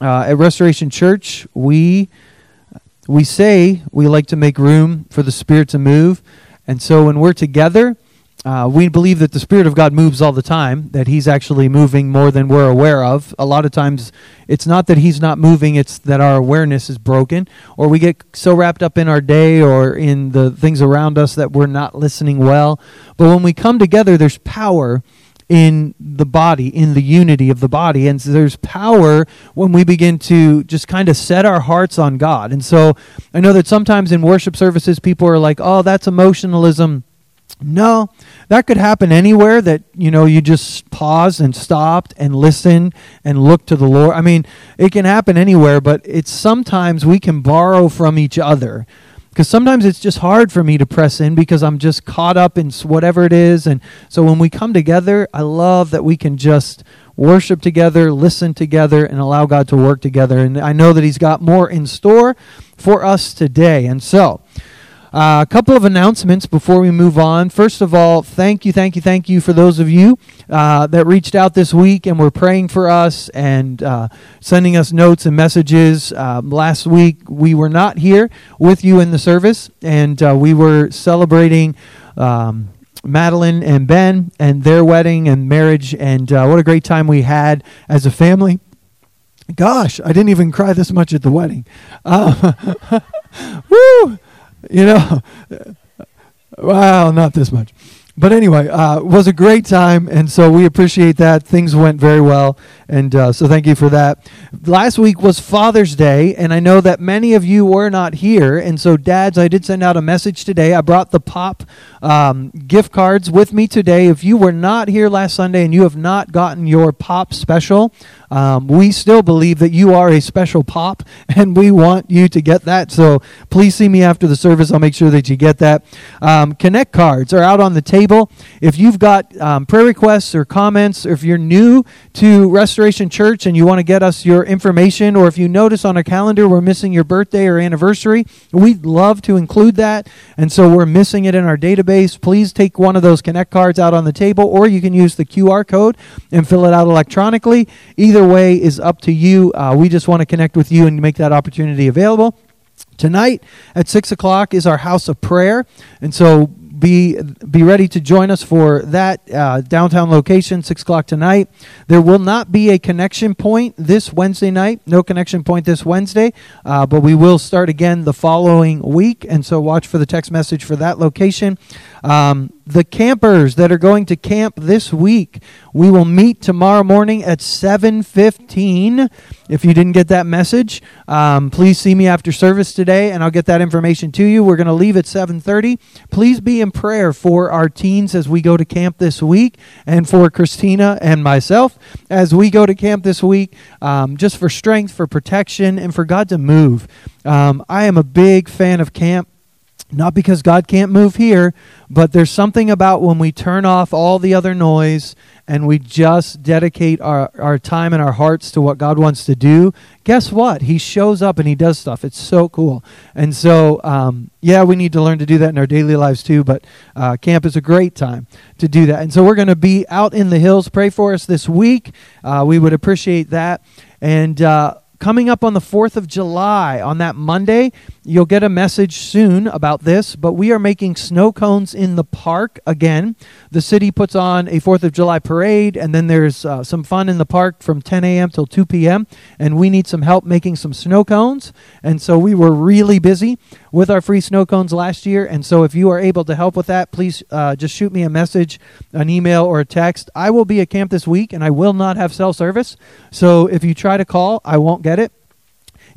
uh, at Restoration Church, we we say we like to make room for the Spirit to move, and so when we're together, uh, we believe that the Spirit of God moves all the time, that He's actually moving more than we're aware of. A lot of times, it's not that He's not moving, it's that our awareness is broken, or we get so wrapped up in our day or in the things around us that we're not listening well. But when we come together, there's power in the body, in the unity of the body. And so there's power when we begin to just kind of set our hearts on God. And so I know that sometimes in worship services, people are like, oh, that's emotionalism no, that could happen anywhere that, you know, you just paused and stopped and listened and looked to the Lord. I mean, it can happen anywhere, but it's sometimes we can borrow from each other. Because sometimes it's just hard for me to press in because I'm just caught up in whatever it is. And so when we come together, I love that we can just worship together, listen together, and allow God to work together. And I know that He's got more in store for us today. And so, uh, a couple of announcements before we move on. First of all, thank you, thank you, thank you for those of you uh, that reached out this week and were praying for us and uh, sending us notes and messages. Um, last week, we were not here with you in the service, and uh, we were celebrating. Um, Madeline and Ben and their wedding and marriage, and uh, what a great time we had as a family. Gosh, I didn't even cry this much at the wedding. Uh, woo! You know, wow, not this much. But anyway, uh, was a great time, and so we appreciate that. Things went very well, and uh, so thank you for that. Last week was Father's Day, and I know that many of you were not here, and so dads, I did send out a message today. I brought the pop um, gift cards with me today. If you were not here last Sunday and you have not gotten your pop special, um, we still believe that you are a special pop, and we want you to get that. So please see me after the service. I'll make sure that you get that. Um, Connect cards are out on the table. If you've got um, prayer requests or comments, or if you're new to Restoration Church and you want to get us your information, or if you notice on our calendar we're missing your birthday or anniversary, we'd love to include that. And so we're missing it in our database. Please take one of those Connect cards out on the table, or you can use the QR code and fill it out electronically. Either Either way is up to you. Uh, we just want to connect with you and make that opportunity available. Tonight at 6 o'clock is our house of prayer. And so be be ready to join us for that uh, downtown location, six o'clock tonight. There will not be a connection point this Wednesday night. No connection point this Wednesday, uh, but we will start again the following week. And so watch for the text message for that location. Um, the campers that are going to camp this week, we will meet tomorrow morning at 7.15. If you didn't get that message, um, please see me after service today, and I'll get that information to you. We're going to leave at 7.30. Please be in prayer for our teens as we go to camp this week, and for Christina and myself as we go to camp this week, um, just for strength, for protection, and for God to move. Um, I am a big fan of camp. Not because God can't move here, but there's something about when we turn off all the other noise and we just dedicate our, our time and our hearts to what God wants to do. Guess what? He shows up and he does stuff. It's so cool. And so, um, yeah, we need to learn to do that in our daily lives too, but uh, camp is a great time to do that. And so, we're going to be out in the hills. Pray for us this week. Uh, we would appreciate that. And, uh, coming up on the 4th of July, on that Monday, you'll get a message soon about this, but we are making snow cones in the park again. The city puts on a 4th of July parade, and then there's uh, some fun in the park from 10 a.m. till 2 p.m., and we need some help making some snow cones. And so we were really busy with our free snow cones last year. And so if you are able to help with that, please uh, just shoot me a message, an email, or a text. I will be at camp this week, and I will not have cell service. So if you try to call, I won't get it.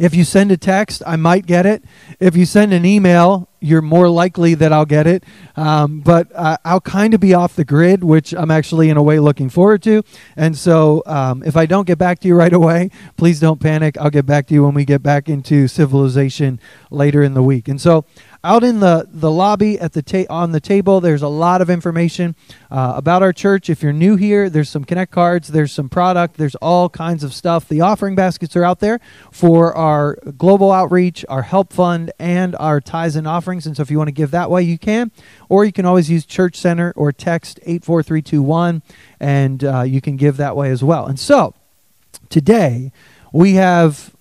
If you send a text, I might get it. If you send an email, you're more likely that I'll get it. Um, but uh, I'll kind of be off the grid, which I'm actually in a way looking forward to. And so um, if I don't get back to you right away, please don't panic. I'll get back to you when we get back into civilization later in the week. And so out in the, the lobby at the ta- on the table there's a lot of information uh, about our church. If you're new here there's some connect cards there's some product there's all kinds of stuff. The offering baskets are out there for our global outreach our help fund and our tithes and offerings. And so if you want to give that way you can or you can always use church center or text 84321 and uh, you can give that way as well. And so today we have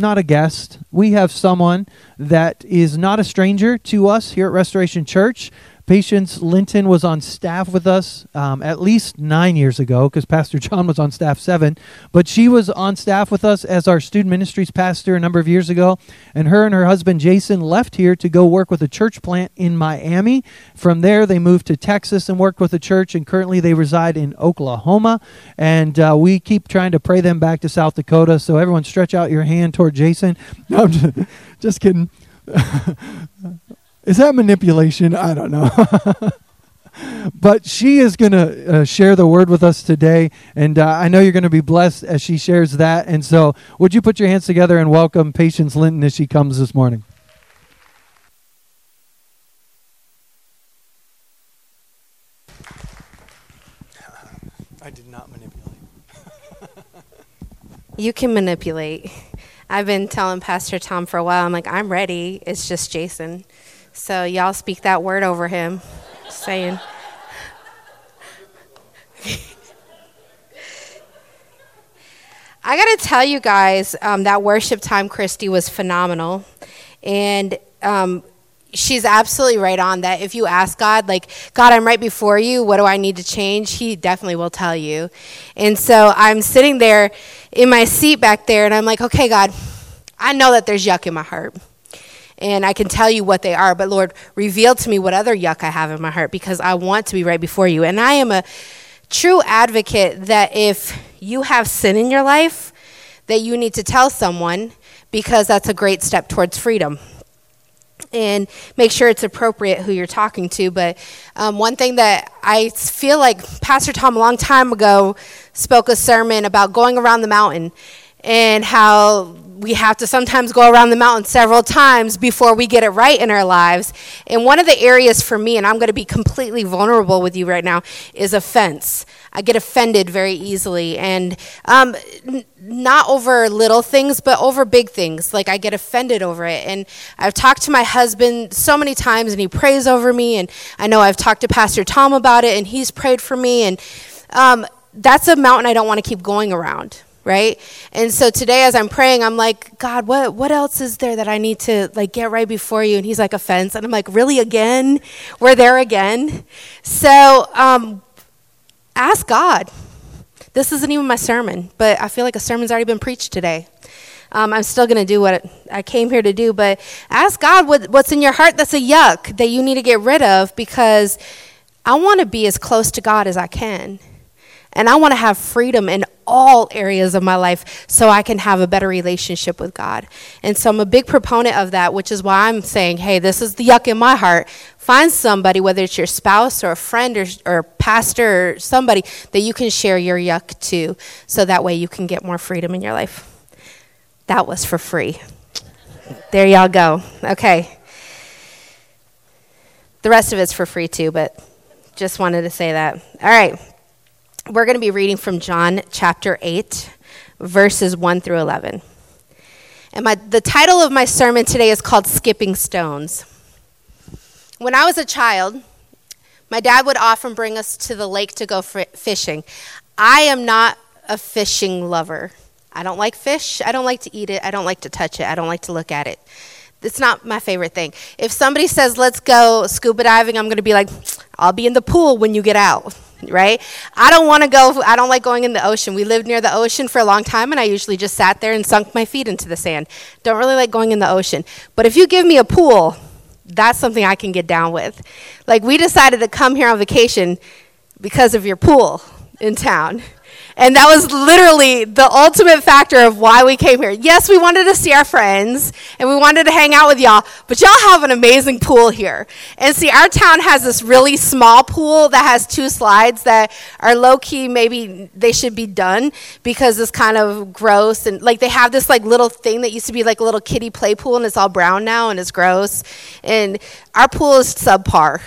not a guest. We have someone that is not a stranger to us here at Restoration Church. Patience Linton was on staff with us um, at least nine years ago because Pastor John was on staff seven. But she was on staff with us as our student ministries pastor a number of years ago. And her and her husband Jason left here to go work with a church plant in Miami. From there, they moved to Texas and worked with a church. And currently, they reside in Oklahoma. And uh, we keep trying to pray them back to South Dakota. So, everyone, stretch out your hand toward Jason. No, I'm just, just kidding. Is that manipulation? I don't know. but she is going to uh, share the word with us today. And uh, I know you're going to be blessed as she shares that. And so, would you put your hands together and welcome Patience Linton as she comes this morning? I did not manipulate. you can manipulate. I've been telling Pastor Tom for a while, I'm like, I'm ready. It's just Jason. So y'all speak that word over him, saying. I got to tell you guys um, that worship time, Christy, was phenomenal. And um, she's absolutely right on that. If you ask God, like, God, I'm right before you, what do I need to change? He definitely will tell you. And so I'm sitting there in my seat back there, and I'm like, okay, God, I know that there's yuck in my heart and I can tell you what they are. But Lord, reveal to me what other yuck I have in my heart because I want to be right before you. And I am a true advocate that if you have sin in your life, that you need to tell someone because that's a great step towards freedom. And make sure it's appropriate who you're talking to. But um, one thing that I feel like Pastor Tom a long time ago spoke a sermon about going around the mountain and how we have to sometimes go around the mountain several times before we get it right in our lives. And one of the areas for me, and I'm going to be completely vulnerable with you right now, is offense. I get offended very easily, and um, n- not over little things, but over big things. Like I get offended over it. And I've talked to my husband so many times, and he prays over me. And I know I've talked to Pastor Tom about it, and he's prayed for me. And um, that's a mountain I don't want to keep going around right? And so today as i'm praying i'm like god what what else is there that i need to like get right before you? And he's like offense and i'm like really again? We're there again? So um, ask god. This isn't even my sermon but i feel like a sermon's already been preached today. Um, i'm still going to do what i came here to do but ask god what, what's in your heart that's a yuck that you need to get rid of because i want to be as close to god as i can and I want to have freedom in all areas of my life so I can have a better relationship with God. And so I'm a big proponent of that, which is why I'm saying, hey, this is the yuck in my heart. Find somebody, whether it's your spouse or a friend or, or pastor or somebody, that you can share your yuck to so that way you can get more freedom in your life. That was for free. There y'all go. Okay. The rest of it's for free too, but just wanted to say that. All right we're going to be reading from John chapter 8, verses 1 through 11. And my, the title of my sermon today is called Skipping Stones. When I was a child, my dad would often bring us to the lake to go fishing. I am not a fishing lover. I don't like fish. I don't like to eat it. I don't like to touch it. I don't like to look at it. It's not my favorite thing. If somebody says, let's go scuba diving, I'm going to be like, I'll be in the pool when you get out right? I don't want to go, I don't like going in the ocean. We lived near the ocean for a long time, and I usually just sat there and sunk my feet into the sand. Don't really like going in the ocean. But if you give me a pool, that's something I can get down with. Like, we decided to come here on vacation because of your pool in town. And that was literally the ultimate factor of why we came here. Yes, we wanted to see our friends and we wanted to hang out with y'all, but y'all have an amazing pool here. And see, our town has this really small pool that has two slides that are low key, maybe they should be done because it's kind of gross. And like they have this like little thing that used to be like a little kiddie play pool and it's all brown now and it's gross. And our pool is subpar.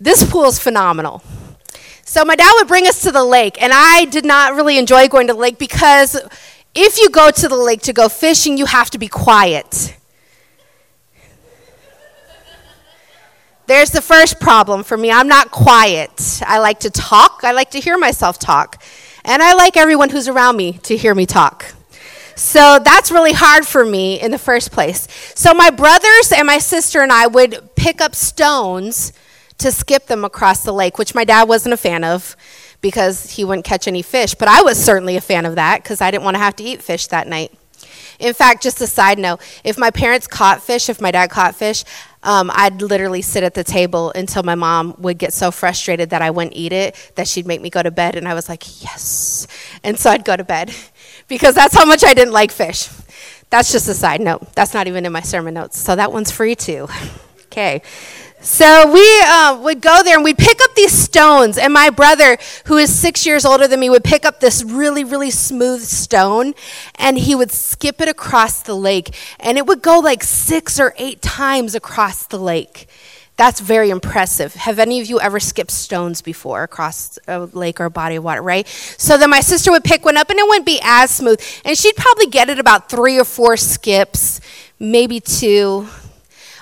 This pool is phenomenal. So my dad would bring us to the lake, and I did not really enjoy going to the lake because if you go to the lake to go fishing, you have to be quiet. There's the first problem for me. I'm not quiet. I like to talk, I like to hear myself talk, and I like everyone who's around me to hear me talk. So that's really hard for me in the first place. So my brothers and my sister and I would pick up stones to skip them across the lake, which my dad wasn't a fan of because he wouldn't catch any fish. But I was certainly a fan of that because I didn't want to have to eat fish that night. In fact, just a side note, if my parents caught fish, if my dad caught fish, um, I'd literally sit at the table until my mom would get so frustrated that I wouldn't eat it that she'd make me go to bed. And I was like, yes. And so I'd go to bed because that's how much I didn't like fish. That's just a side note. That's not even in my sermon notes. So that one's free too. Okay. So we uh, would go there and we'd pick up these stones. And my brother, who is six years older than me, would pick up this really, really smooth stone and he would skip it across the lake. And it would go like six or eight times across the lake. That's very impressive. Have any of you ever skipped stones before across a lake or a body of water, right? So then my sister would pick one up and it wouldn't be as smooth. And she'd probably get it about three or four skips, maybe two.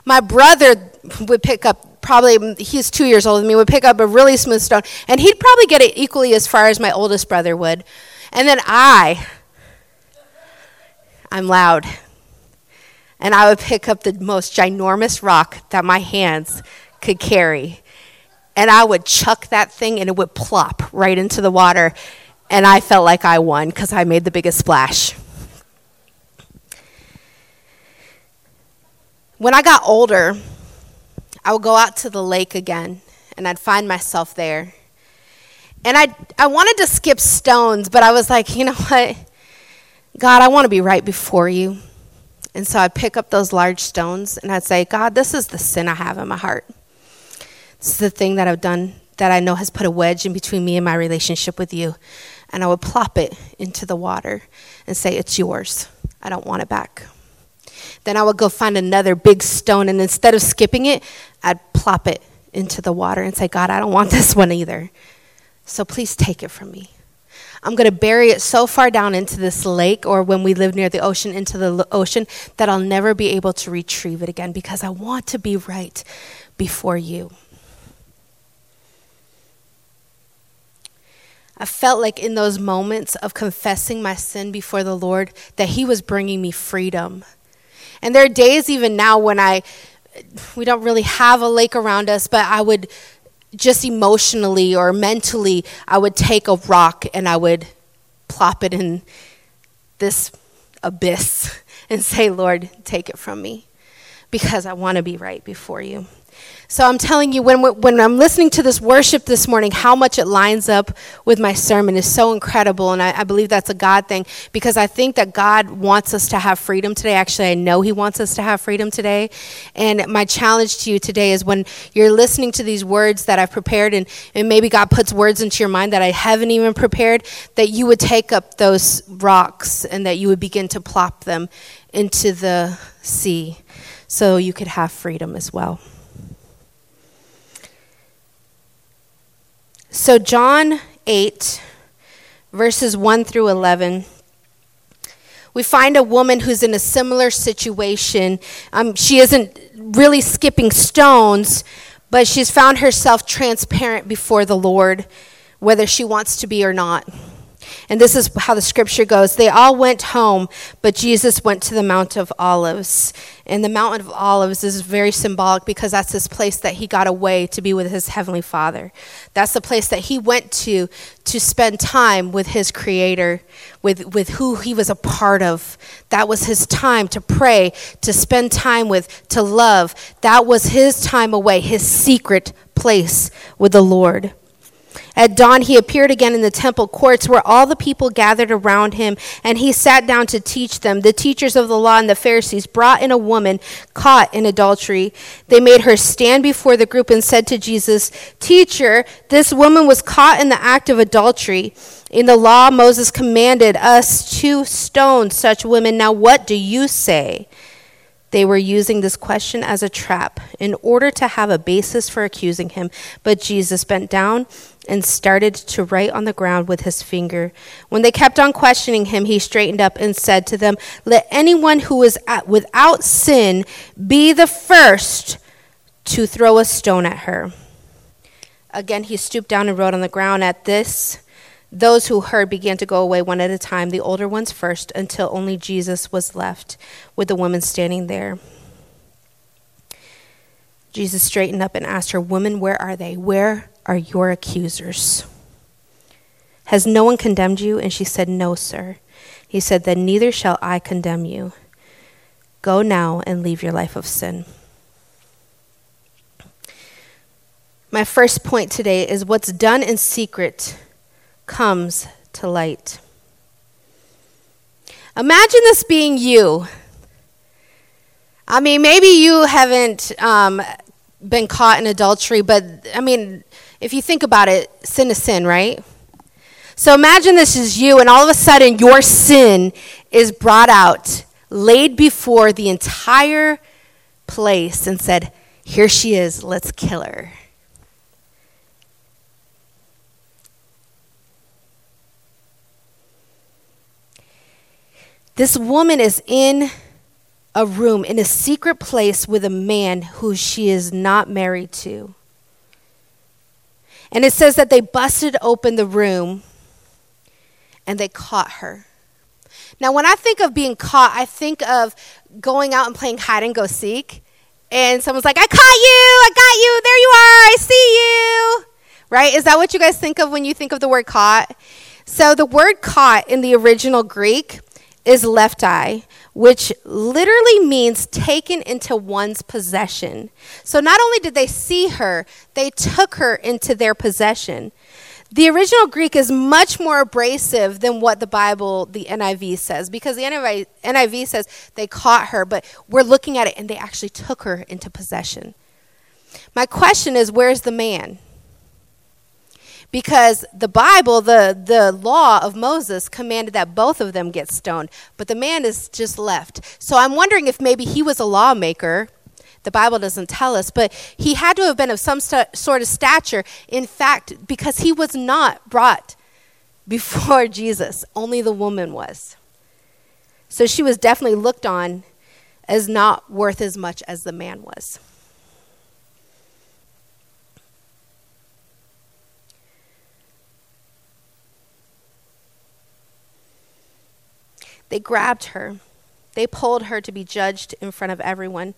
My brother would pick up, probably, he's two years older than me, would pick up a really smooth stone and he'd probably get it equally as far as my oldest brother would. And then I, I'm loud and I would pick up the most ginormous rock that my hands could carry. And I would chuck that thing and it would plop right into the water. And I felt like I won because I made the biggest splash. When I got older, I would go out to the lake again and I'd find myself there. And I, I wanted to skip stones, but I was like, you know what? God, I want to be right before you. And so I'd pick up those large stones and I'd say, God, this is the sin I have in my heart. This is the thing that I've done that I know has put a wedge in between me and my relationship with you. And I would plop it into the water and say, It's yours. I don't want it back. Then I would go find another big stone, and instead of skipping it, I'd plop it into the water and say, God, I don't want this one either. So please take it from me. I'm going to bury it so far down into this lake, or when we live near the ocean, into the ocean, that I'll never be able to retrieve it again because I want to be right before you. I felt like in those moments of confessing my sin before the Lord that He was bringing me freedom. And there are days even now when I, we don't really have a lake around us, but I would just emotionally or mentally, I would take a rock and I would plop it in this abyss and say, Lord, take it from me because I want to be right before you. So I'm telling you, when, when I'm listening to this worship this morning, how much it lines up with my sermon is so incredible. And I, I, believe that's a God thing because I think that God wants us to have freedom today. Actually, I know He wants us to have freedom today. And my challenge to you today is when you're listening to these words that I've prepared, and, and maybe God puts words into your mind that I haven't even prepared, that you would take up those rocks and that you would begin to plop them into the sea so you could have freedom as well. So, John 8, verses 1 through 11, we find a woman who's in a similar situation. Um, she isn't really skipping stones, but she's found herself transparent before the Lord, whether she wants to be or not. And this is how the scripture goes. They all went home, but Jesus went to the Mount of Olives. And the Mount of Olives is very symbolic because that's this place that he got away to be with his heavenly Father. That's the place that he went to to spend time with his creator, with, with who he was a part of. That was his time to pray, to spend time with, to love. That was his time away, his secret place with the Lord. At dawn, he appeared again in the temple courts where all the people gathered around him, and he sat down to teach them. The teachers of the law and the Pharisees brought in a woman caught in adultery. They made her stand before the group and said to Jesus, Teacher, this woman was caught in the act of adultery. In the law, Moses commanded us to stone such women. Now, what do you say? They were using this question as a trap in order to have a basis for accusing him. But Jesus bent down and started to write on the ground with his finger. When they kept on questioning him, he straightened up and said to them, Let anyone who is at, without sin be the first to throw a stone at her. Again, he stooped down and wrote on the ground. At this, Those who heard began to go away one at a time, the older ones first, until only Jesus was left with the woman standing there. Jesus straightened up and asked her, Woman, where are they? Where are your accusers? Has no one condemned you? And she said, No, sir. He said, Then neither shall I condemn you. Go now and leave your life of sin. My first point today is what's done in secret comes to light. Imagine this being you. I mean, maybe you haven't um, been caught in adultery, but I mean, if you think about it, sin is sin, right? So imagine this is you, and all of a sudden your sin is brought out, laid before the entire place, and said, Here she is, let's kill her. This woman is in a room, in a secret place with a man who she is not married to. And it says that they busted open the room and they caught her. Now, when I think of being caught, I think of going out and playing hide and go seek. And someone's like, I caught you, I got you, there you are, I see you. Right? Is that what you guys think of when you think of the word caught? So, the word caught in the original Greek is left eye, which literally means taken into one's possession. So not only did they see her, they took her into their possession. The original Greek is much more abrasive than what the Bible, the NIV says, because the NIV, says they caught her, but we're looking at it and they actually took her into possession. My question is where's the man? Because the Bible, the, the law of Moses, commanded that both of them get stoned, but the man is just left. So I'm wondering if maybe he was a lawmaker. The Bible doesn't tell us, but he had to have been of some st- sort of stature. In fact, because he was not brought before Jesus, only the woman was. So she was definitely looked on as not worth as much as the man was. They grabbed her. They pulled her to be judged in front of everyone.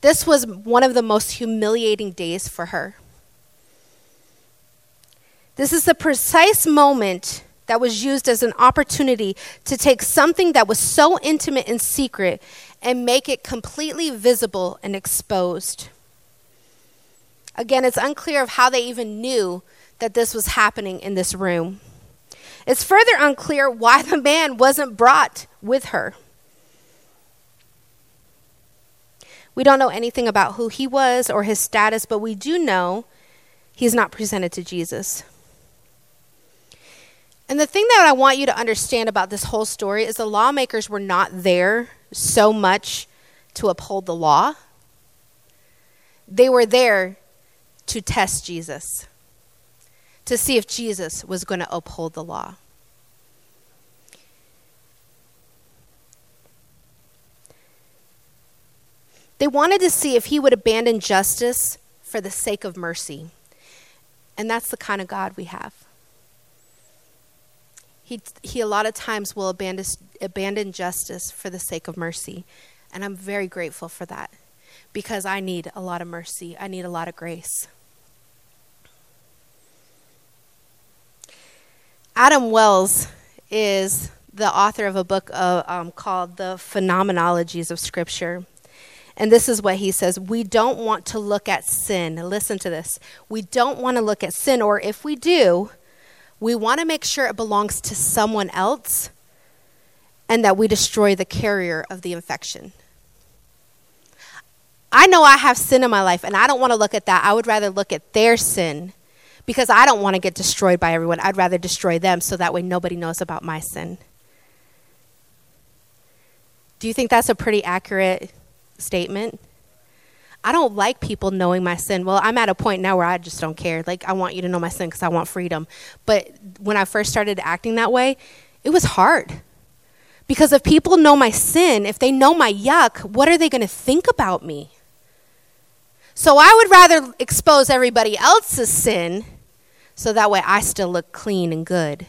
This was one of the most humiliating days for her. This is the precise moment that was used as an opportunity to take something that was so intimate and secret and make it completely visible and exposed. Again, it's unclear of how they even knew that this was happening in this room. It's further unclear why the man wasn't brought with her. We don't know anything about who he was or his status, but we do know he's not presented to Jesus. And the thing that I want you to understand about this whole story is the lawmakers were not there so much to uphold the law, they were there to test Jesus to see if Jesus was going to uphold the law. They wanted to see if he would abandon justice for the sake of mercy. And that's the kind of God we have. He, he a lot of times will abandon, abandon justice for the sake of mercy. And I'm very grateful for that because I need a lot of mercy, I need a lot of grace. Adam Wells is the author of a book uh, um, called The Phenomenologies of Scripture. And this is what he says We don't want to look at sin. Listen to this. We don't want to look at sin, or if we do, we want to make sure it belongs to someone else and that we destroy the carrier of the infection. I know I have sin in my life, and I don't want to look at that. I would rather look at their sin because I don't want to get destroyed by everyone. I'd rather destroy them so that way nobody knows about my sin. Do you think that's a pretty accurate statement? I don't like people knowing my sin. Well, I'm at a point now where I just don't care. Like, I want you to know my sin because I want freedom. But when I first started acting that way, it was hard. Because if people know my sin, if they know my yuck, what are they going to think about me? So I would rather expose everybody else's sin so that way I still look clean and good.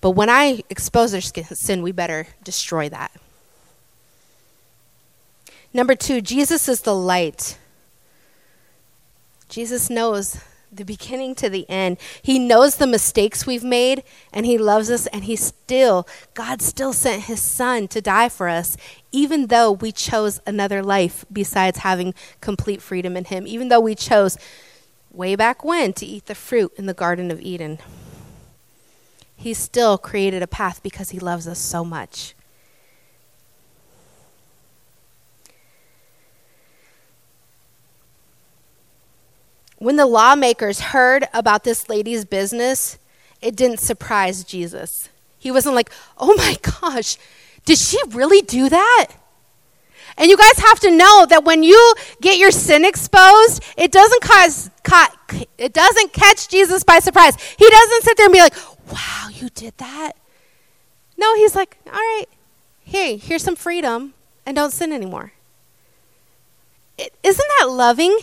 But when I expose their sin, we better destroy that. Number two, Jesus is the light. Jesus knows the beginning to the end. He knows the mistakes we've made and he loves us and he still God still sent his son to die for us even though we chose another life besides having complete freedom in him. Even though we chose way back when to eat the fruit in the garden of Eden. He still created a path because he loves us so much. When the lawmakers heard about this lady's business, it didn't surprise Jesus. He wasn't like, oh my gosh, did she really do that? And you guys have to know that when you get your sin exposed, it doesn't cause, it doesn't catch Jesus by surprise. He doesn't sit there and be like, "Wow, you did that." No, he's like, "All right, hey, here's some freedom, and don't sin anymore." is isn't that loving?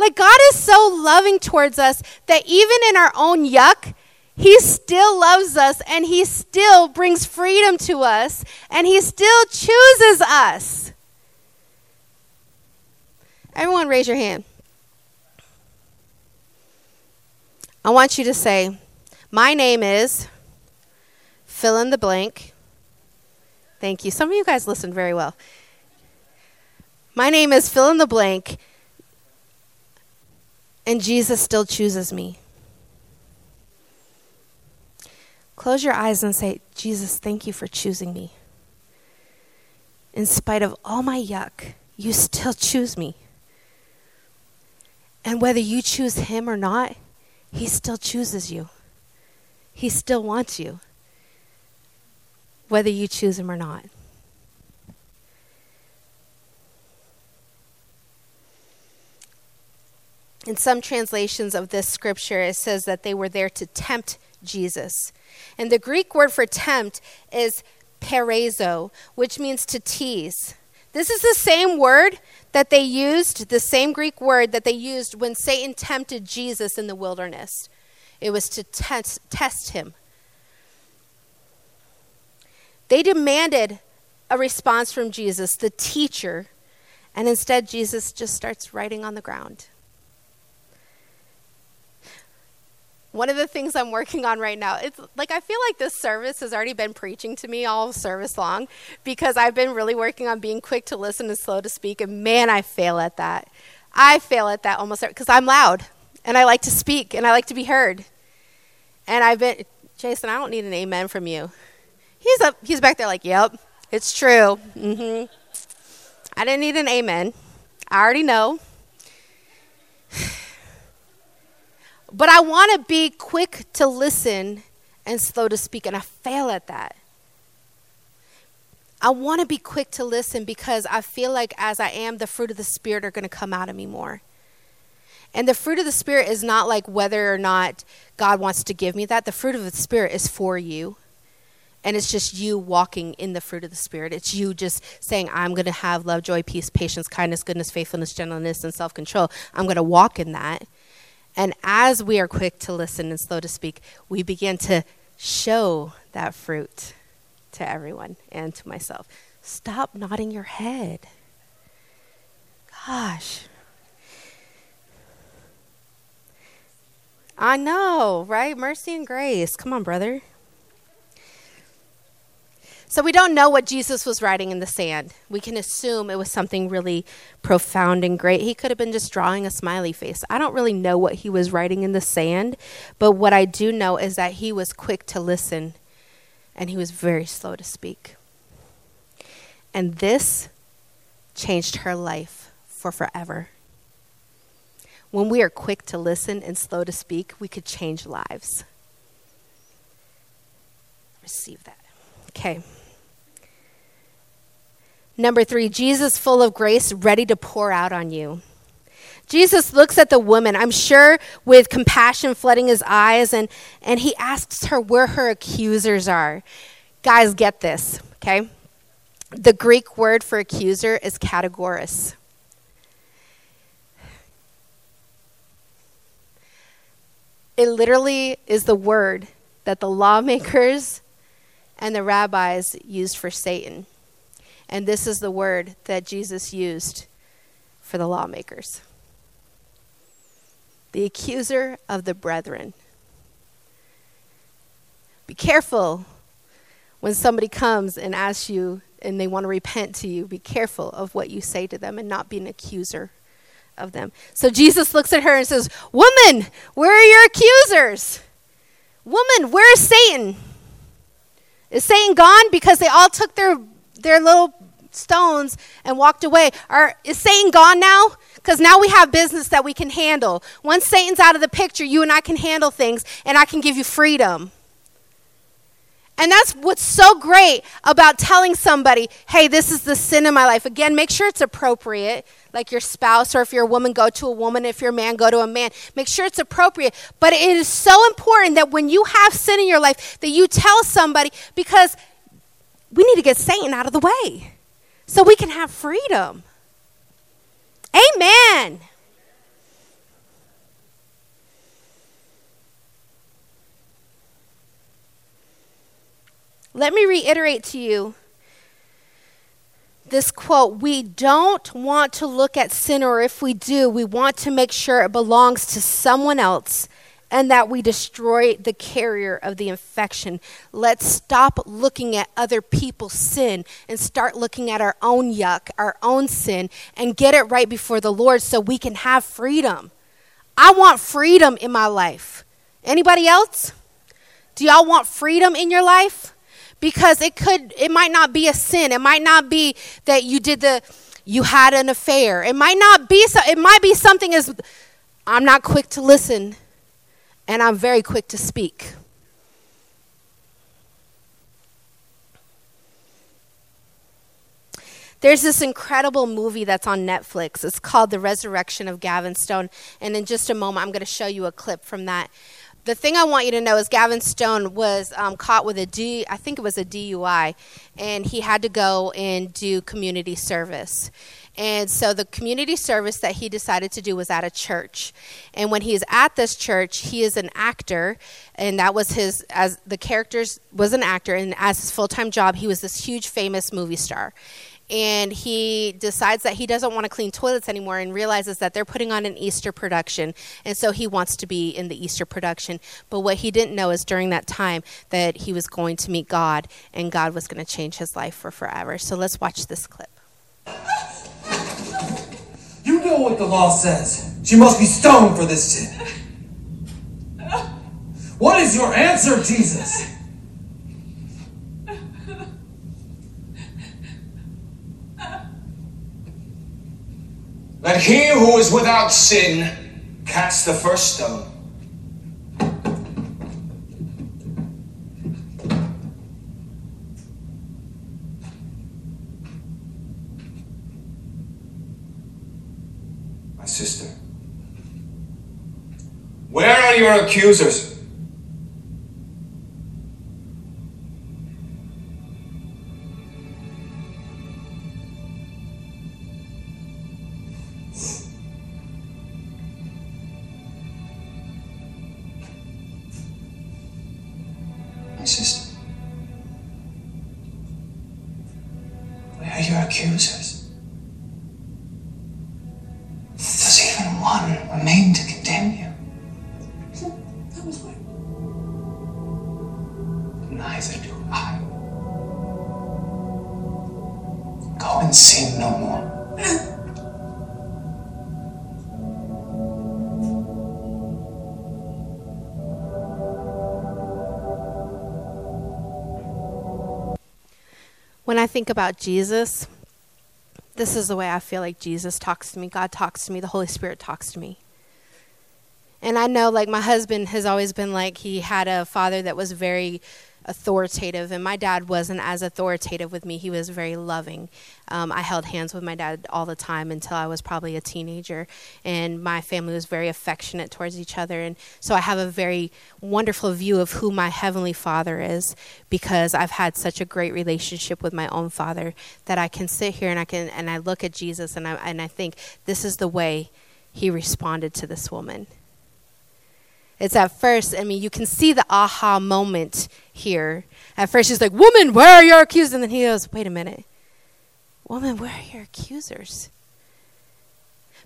Like, God is so loving towards us that even in our own yuck, He still loves us and He still brings freedom to us and He still chooses us. Everyone, raise your hand. I want you to say, My name is, fill in the blank. Thank you. Some of you guys listened very well. My name is fill in the blank, and Jesus still chooses me. Close your eyes and say, Jesus, thank you for choosing me. In spite of all my yuck, you still choose me. And whether you choose him or not, he still chooses you. He still wants you, whether you choose him or not. In some translations of this scripture, it says that they were there to tempt Jesus. And the Greek word for tempt is peirazo, which means to tease. This is the same word that they used, the same Greek word that they used when Satan tempted Jesus in the wilderness. It was to test, test him. They demanded a response from Jesus, the teacher, and instead Jesus just starts writing on the ground. One of the things I'm working on right now, it's like I feel like this service has already been preaching to me all service long because I've been really working on being quick to listen and slow to speak. And man, I fail at that. I fail at that almost because I'm loud and I like to speak and I like to be heard. And I've been, Jason, I don't need an amen from you. He's up, he's back there like, yep, it's true. Mm-hmm. I didn't need an amen. I already know. But I want to be quick to listen and slow to speak, and I fail at that. I want to be quick to listen because I feel like as I am, the fruit of the Spirit are going to come out of me more. And the fruit of the Spirit is not like whether or not God wants to give me that. The fruit of the Spirit is for you. And it's just you walking in the fruit of the Spirit. It's you just saying, I'm going to have love, joy, peace, patience, kindness, goodness, faithfulness, gentleness, and self control. I'm going to walk in that. And as we are quick to listen and slow to speak, we begin to show that fruit to everyone and to myself. Stop nodding your head. Gosh. I know, right? Mercy and grace. Come on, brother. So we don't know what Jesus was writing in the sand. We can assume it was something really profound and great. He could have been just drawing a smiley face. I don't really know what he was writing in the sand, but what I do know is that he was quick to listen and he was very slow to speak. And this changed her life for forever. When we are quick to listen and slow to speak, we could change lives. Receive that. Okay. Number three, Jesus full of grace, ready to pour out on you. Jesus looks at the woman, I'm sure with compassion flooding his eyes, and, and he asks her where her accusers are. Guys, get this, okay? The Greek word for accuser is kategoros. It literally is the word that the lawmakers and the rabbis used for Satan. And this is the word that Jesus used for the lawmakers the accuser of the brethren. Be careful when somebody comes and asks you and they want to repent to you. Be careful of what you say to them and not be an accuser of them. So Jesus looks at her and says, Woman, where are your accusers? Woman, where is Satan? Is Satan gone because they all took their, their little stones and walked away? Are, is Satan gone now? Because now we have business that we can handle. Once Satan's out of the picture, you and I can handle things and I can give you freedom. And that's what's so great about telling somebody, hey, this is the sin in my life. Again, make sure it's appropriate, like your spouse, or if you're a woman, go to a woman. If you're a man, go to a man. Make sure it's appropriate. But it is so important that when you have sin in your life, that you tell somebody because we need to get Satan out of the way so we can have freedom. Amen. Let me reiterate to you this quote We don't want to look at sin, or if we do, we want to make sure it belongs to someone else and that we destroy the carrier of the infection. Let's stop looking at other people's sin and start looking at our own yuck, our own sin, and get it right before the Lord so we can have freedom. I want freedom in my life. Anybody else? Do y'all want freedom in your life? because it could it might not be a sin it might not be that you did the you had an affair it might not be so it might be something as i'm not quick to listen and i'm very quick to speak There's this incredible movie that's on Netflix. It's called The Resurrection of Gavin Stone. And in just a moment, I'm going to show you a clip from that the thing I want you to know is Gavin Stone was um, caught with a D, I think it was a DUI, and he had to go and do community service. And so the community service that he decided to do was at a church. And when he's at this church, he is an actor, and that was his as the characters was an actor, and as his full time job, he was this huge famous movie star. And he decides that he doesn't want to clean toilets anymore and realizes that they're putting on an Easter production and so he wants to be in the Easter production. But what he didn't know is during that time that he was going to meet God and God was going to change his life for forever. So let's watch this clip know what the law says. She must be stoned for this sin What is your answer Jesus? Let he who is without sin cast the first stone. My sister, your accusers? Go and sin no more. when I think about Jesus this is the way I feel like Jesus talks to me. God talks to me. The Holy Spirit talks to me. And I know like my husband has always been like he had a father that was very authoritative and my dad wasn't as authoritative with me. He was very loving. Um, i held hands with my dad all the time until i was probably a teenager and my family was very affectionate towards each other and so i have a very wonderful view of who my heavenly father is because i've had such a great relationship with my own father that i can sit here and i can and i look at jesus and i, and I think this is the way he responded to this woman It's at first, I mean, you can see the aha moment here. At first, she's like, Woman, where are your accusers? And then he goes, Wait a minute. Woman, where are your accusers?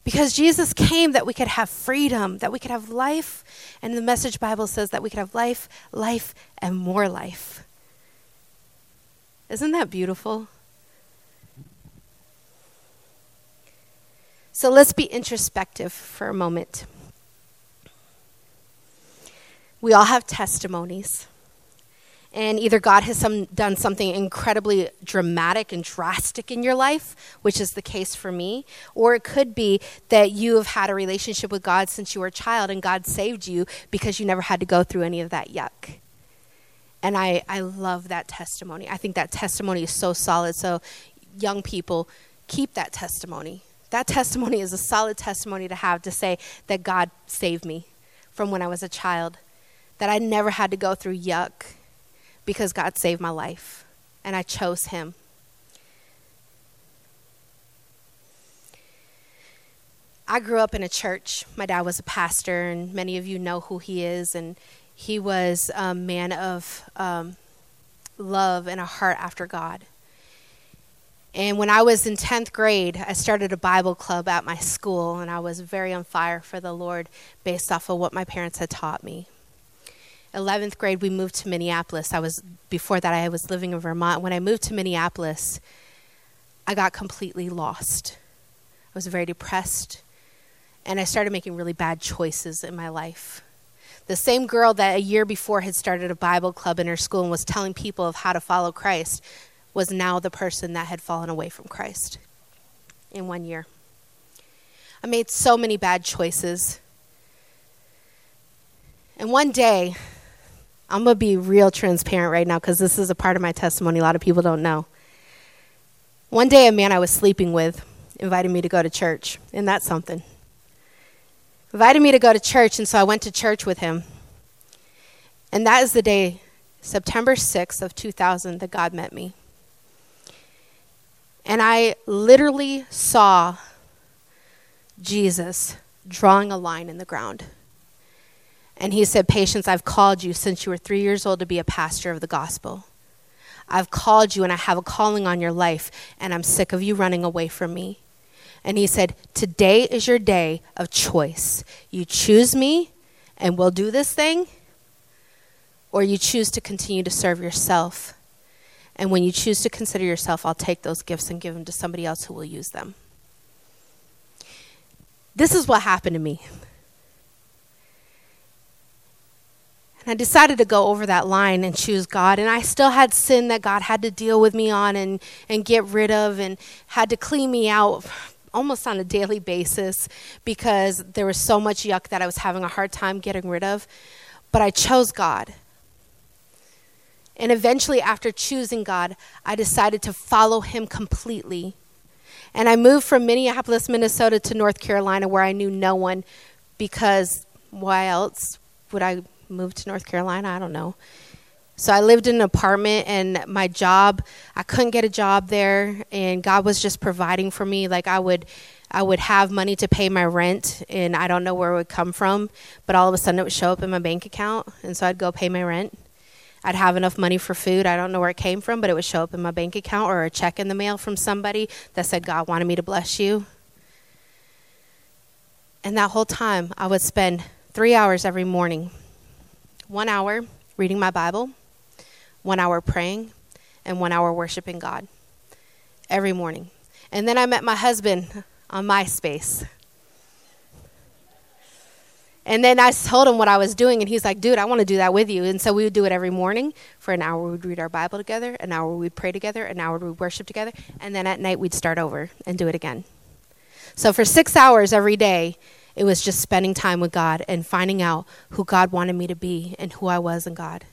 Because Jesus came that we could have freedom, that we could have life. And the message Bible says that we could have life, life, and more life. Isn't that beautiful? So let's be introspective for a moment. We all have testimonies. And either God has some, done something incredibly dramatic and drastic in your life, which is the case for me, or it could be that you have had a relationship with God since you were a child and God saved you because you never had to go through any of that yuck. And I, I love that testimony. I think that testimony is so solid. So, young people, keep that testimony that testimony is a solid testimony to have to say that God saved me from when I was a child, that I never had to go through yuck because God saved my life and I chose Him. I grew up in a church. My dad was a pastor, and many of you know who he is. And he was a man of um, love and a heart after God. And when I was in 10th grade, I started a Bible club at my school, and I was very on fire for the Lord based off of what my parents had taught me. 11th grade, we moved to Minneapolis. I was, before that, I was living in Vermont. When I moved to Minneapolis, I got completely lost. I was very depressed, and I started making really bad choices in my life. The same girl that a year before had started a Bible club in her school and was telling people of how to follow Christ was now the person that had fallen away from Christ in one year. I made so many bad choices. And one day, I'm going to be real transparent right now because this is a part of my testimony a lot of people don't know. One day, a man I was sleeping with invited me to go to church. and that's something? Invited me to go to church, and so I went to church with him. And that is the day, September 6th of 2000, that God met me. And I literally saw Jesus drawing a line in the ground. And he said, Patience, I've called you since you were three years old to be a pastor of the gospel. I've called you and I have a calling on your life, and I'm sick of you running away from me. And he said, Today is your day of choice. You choose me and we'll do this thing, or you choose to continue to serve yourself and when you choose to consider yourself, I'll take those gifts and give them to somebody else who will use them. This is what happened to me. And I decided to go over that line and choose God. And I still had sin that God had to deal with me on and, and get rid of and had to clean me out almost on a daily basis because there was so much yuck that I was having a hard time getting rid of. But I chose God. And eventually, after choosing God, I decided to follow Him completely. And I moved from Minneapolis, Minnesota to North Carolina, where I knew no one, because why else would I move to North Carolina? I don't know. So I lived in an apartment, and my job, I couldn't get a job there, and God was just providing for me. Like I would, I would have money to pay my rent, and I don't know where it would come from, but all of a sudden it would show up in my bank account, and so I'd go pay my rent. I'd have enough money for food. I don't know where it came from, but it would show up in my bank account or a check in the mail from somebody that said God wanted me to bless you. And that whole time, I would spend three hours every morning one hour reading my Bible, one hour praying, and one hour worshiping God every morning. And then I met my husband on MySpace. And then I told him what I was doing, and he's like, dude, I want to do that with you. And so we would do it every morning for an hour. We'd read our Bible together, an hour we'd pray together, an hour we'd worship together, and then at night we'd start over and do it again. So for six hours every day, it was just spending time with God and finding out who God wanted me to be and who I was in God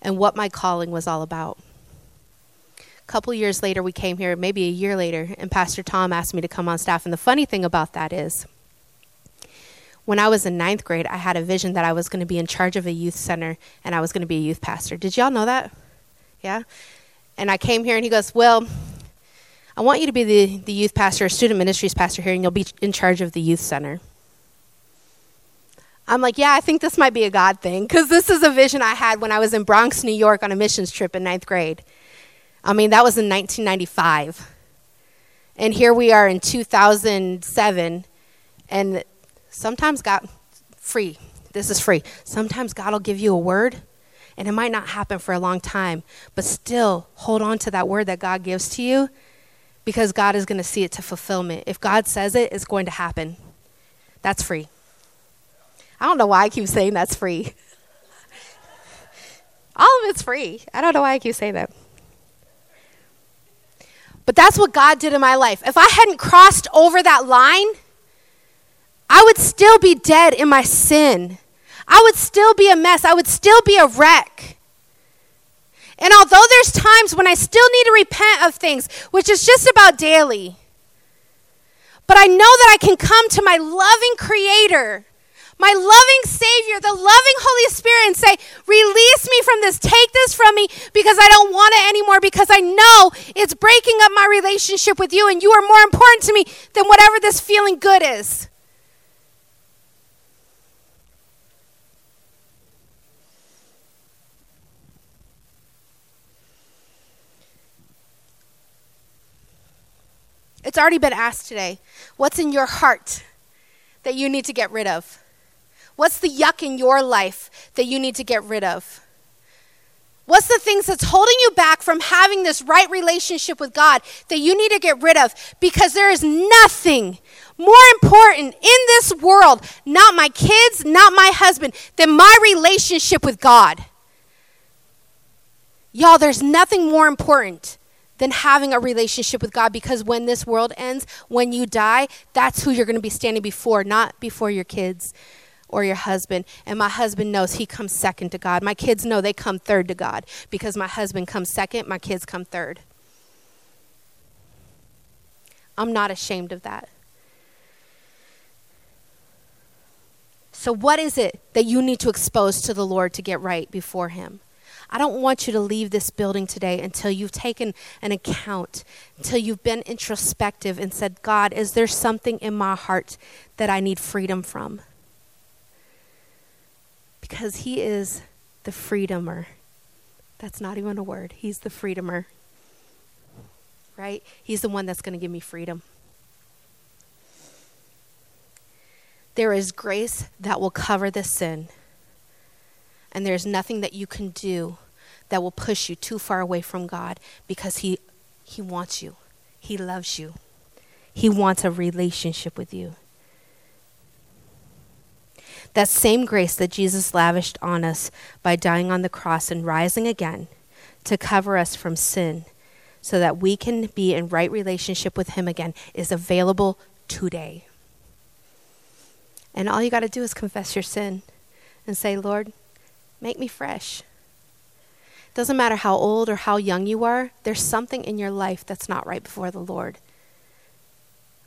and what my calling was all about. A couple years later, we came here, maybe a year later, and Pastor Tom asked me to come on staff. And the funny thing about that is, when I was in ninth grade, I had a vision that I was going to be in charge of a youth center and I was going to be a youth pastor. Did y'all know that? Yeah? And I came here and he goes, Well, I want you to be the, the youth pastor, student ministries pastor here, and you'll be in charge of the youth center. I'm like, yeah, I think this might be a God thing because this is a vision I had when I was in Bronx, New York on a missions trip in ninth grade. I mean, that was in 1995. And here we are in 2007, and sometimes God, free, this is free. Sometimes God will give you a word, and it might not happen for a long time, but still hold on to that word that God gives to you because God is going to see it to fulfillment. If God says it, it's going to happen. That's free. I don't know why I keep saying that's free. All of it's free. I don't know why I keep saying that. But that's what God did in my life. If I hadn't crossed over that line, I would still be dead in my sin. I would still be a mess. I would still be a wreck. And although there's times when I still need to repent of things, which is just about daily, but I know that I can come to my loving Creator my loving Savior, the loving Holy Spirit, and say, Release me from this. Take this from me because I don't want it anymore because I know it's breaking up my relationship with you and you are more important to me than whatever this feeling good is. It's already been asked today. What's in your heart that you need to get rid of? What's the yuck in your life that you need to get rid of? What's the things that's holding you back from having this right relationship with God that you need to get rid of? Because there is nothing more important in this world, not my kids, not my husband, than my relationship with God. Y'all, there's nothing more important than having a relationship with God because when this world ends, when you die, that's who you're going to be standing before, not before your kids, or your husband. And my husband knows he comes second to God. My kids know they come third to God because my husband comes second, my kids come third. I'm not ashamed of that. So, what is it that you need to expose to the Lord to get right before Him? I don't want you to leave this building today until you've taken an account, until you've been introspective and said, God, is there something in my heart that I need freedom from? because he is the freedomer. That's not even a word. He's the freedomer. Right? He's the one that's going to give me freedom. There is grace that will cover the sin. And there's nothing that you can do that will push you too far away from God because he he wants you. He loves you. He wants a relationship with you. That same grace that Jesus lavished on us by dying on the cross and rising again to cover us from sin so that we can be in right relationship with Him again is available today. And all you got to do is confess your sin and say, Lord, make me fresh. Doesn't matter how old or how young you are, there's something in your life that's not right before the Lord.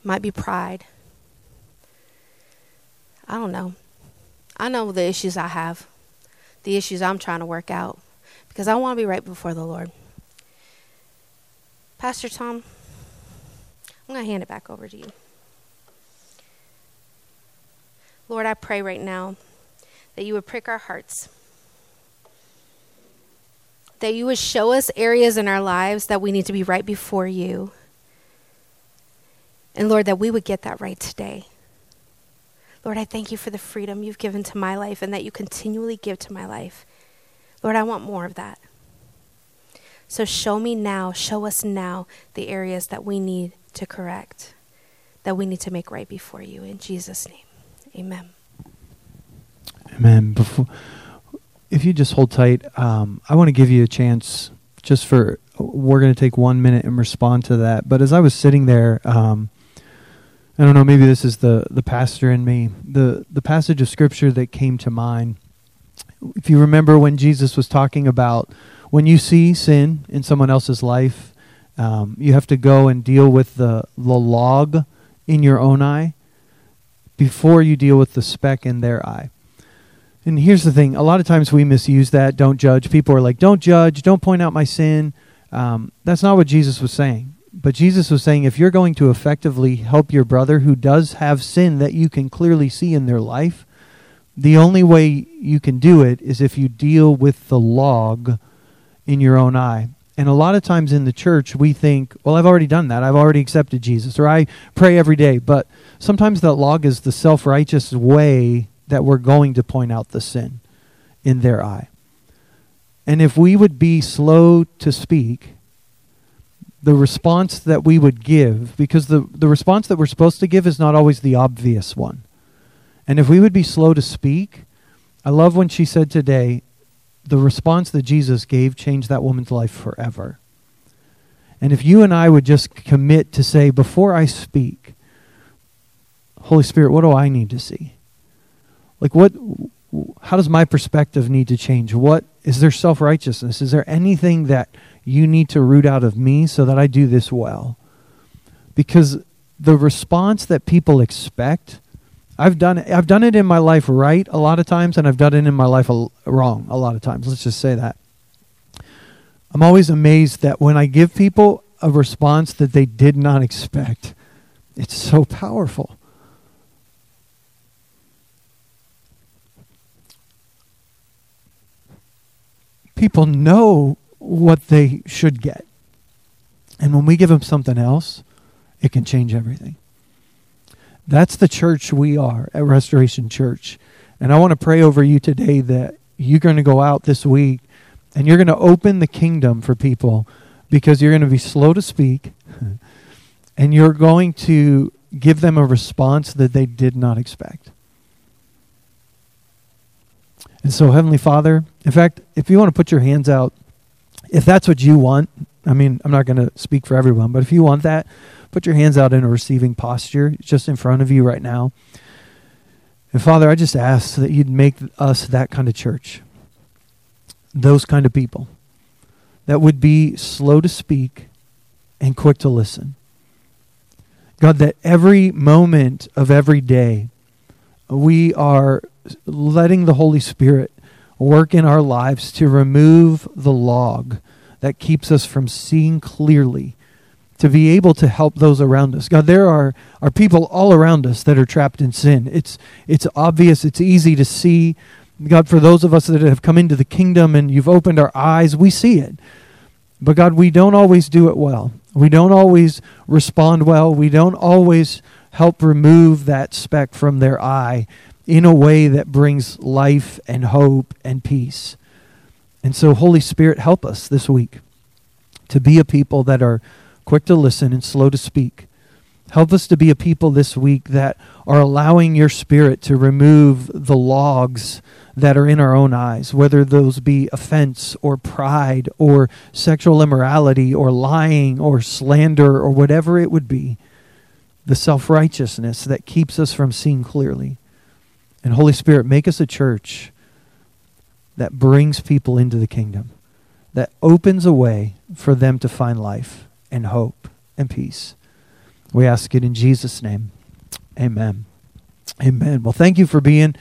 Might be pride. I don't know. I know the issues I have, the issues I'm trying to work out, because I want to be right before the Lord. Pastor Tom, I'm going to hand it back over to you. Lord, I pray right now that you would prick our hearts, that you would show us areas in our lives that we need to be right before you. And Lord, that we would get that right today. Lord, I thank you for the freedom you've given to my life and that you continually give to my life. Lord, I want more of that. So show me now, show us now the areas that we need to correct, that we need to make right before you. In Jesus' name, amen. Amen. Before, if you just hold tight, um, I want to give you a chance just for, we're going to take one minute and respond to that. But as I was sitting there, um, I don't know, maybe this is the, the pastor in me. The, the passage of scripture that came to mind, if you remember when Jesus was talking about when you see sin in someone else's life, um, you have to go and deal with the, the log in your own eye before you deal with the speck in their eye. And here's the thing a lot of times we misuse that. Don't judge. People are like, don't judge, don't point out my sin. Um, that's not what Jesus was saying. But Jesus was saying if you're going to effectively help your brother who does have sin that you can clearly see in their life, the only way you can do it is if you deal with the log in your own eye. And a lot of times in the church, we think, well, I've already done that. I've already accepted Jesus, or I pray every day. But sometimes that log is the self righteous way that we're going to point out the sin in their eye. And if we would be slow to speak, the response that we would give, because the, the response that we're supposed to give is not always the obvious one. And if we would be slow to speak, I love when she said today, the response that Jesus gave changed that woman's life forever. And if you and I would just commit to say, before I speak, Holy Spirit, what do I need to see? Like, what, how does my perspective need to change? What, is there self righteousness? Is there anything that you need to root out of me so that I do this well? Because the response that people expect I've done it, I've done it in my life right a lot of times, and I've done it in my life wrong a lot of times. Let's just say that. I'm always amazed that when I give people a response that they did not expect, it's so powerful. People know what they should get. And when we give them something else, it can change everything. That's the church we are at Restoration Church. And I want to pray over you today that you're going to go out this week and you're going to open the kingdom for people because you're going to be slow to speak and you're going to give them a response that they did not expect. And so, Heavenly Father, in fact, if you want to put your hands out, if that's what you want, I mean, I'm not going to speak for everyone, but if you want that, Put your hands out in a receiving posture just in front of you right now. And Father, I just ask that you'd make us that kind of church, those kind of people that would be slow to speak and quick to listen. God, that every moment of every day we are letting the Holy Spirit work in our lives to remove the log that keeps us from seeing clearly to be able to help those around us. God, there are, are people all around us that are trapped in sin. It's, it's obvious, it's easy to see. God, for those of us that have come into the kingdom and you've opened our eyes, we see it. But God, we don't always do it well. We don't always respond well. We don't always help remove that speck from their eye in a way that brings life and hope and peace. And so, Holy Spirit, help us this week to be a people that are quick to listen and slow to speak. Help us to be a people this week that are allowing your spirit to remove the logs that are in our own eyes, whether those be offense or pride or sexual immorality or lying or slander or whatever it would be. The self righteousness that keeps us from seeing clearly. And Holy Spirit, make us a church that brings people into the kingdom, that opens a way for them to find life and hope and peace. We ask it in Jesus' name. Amen. Amen. Well, thank you for being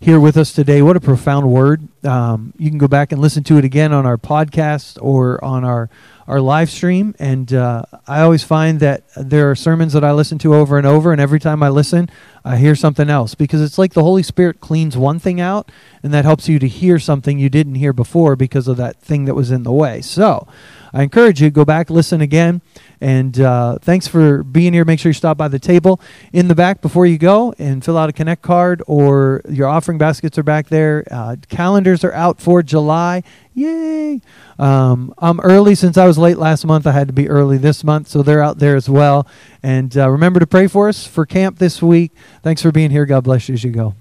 here with us today. What a profound word. Um, you can go back and listen to it again on our podcast or on our, our live stream. And uh, I always find that there are sermons that I listen to over and over, and every time I listen, I hear something else because it's like the Holy Spirit cleans one thing out, and that helps you to hear something you didn't hear before because of that thing that was in the way. So, I encourage you go back, listen again, and uh, thanks for being here. Make sure you stop by the table in the back before you go and fill out a connect card, or your offering baskets are back there. Uh, calendars are out for July. Yay! Um, I'm early since I was late last month. I had to be early this month, so they're out there as well. And uh, remember to pray for us for camp this week. Thanks for being here. God bless you as you go.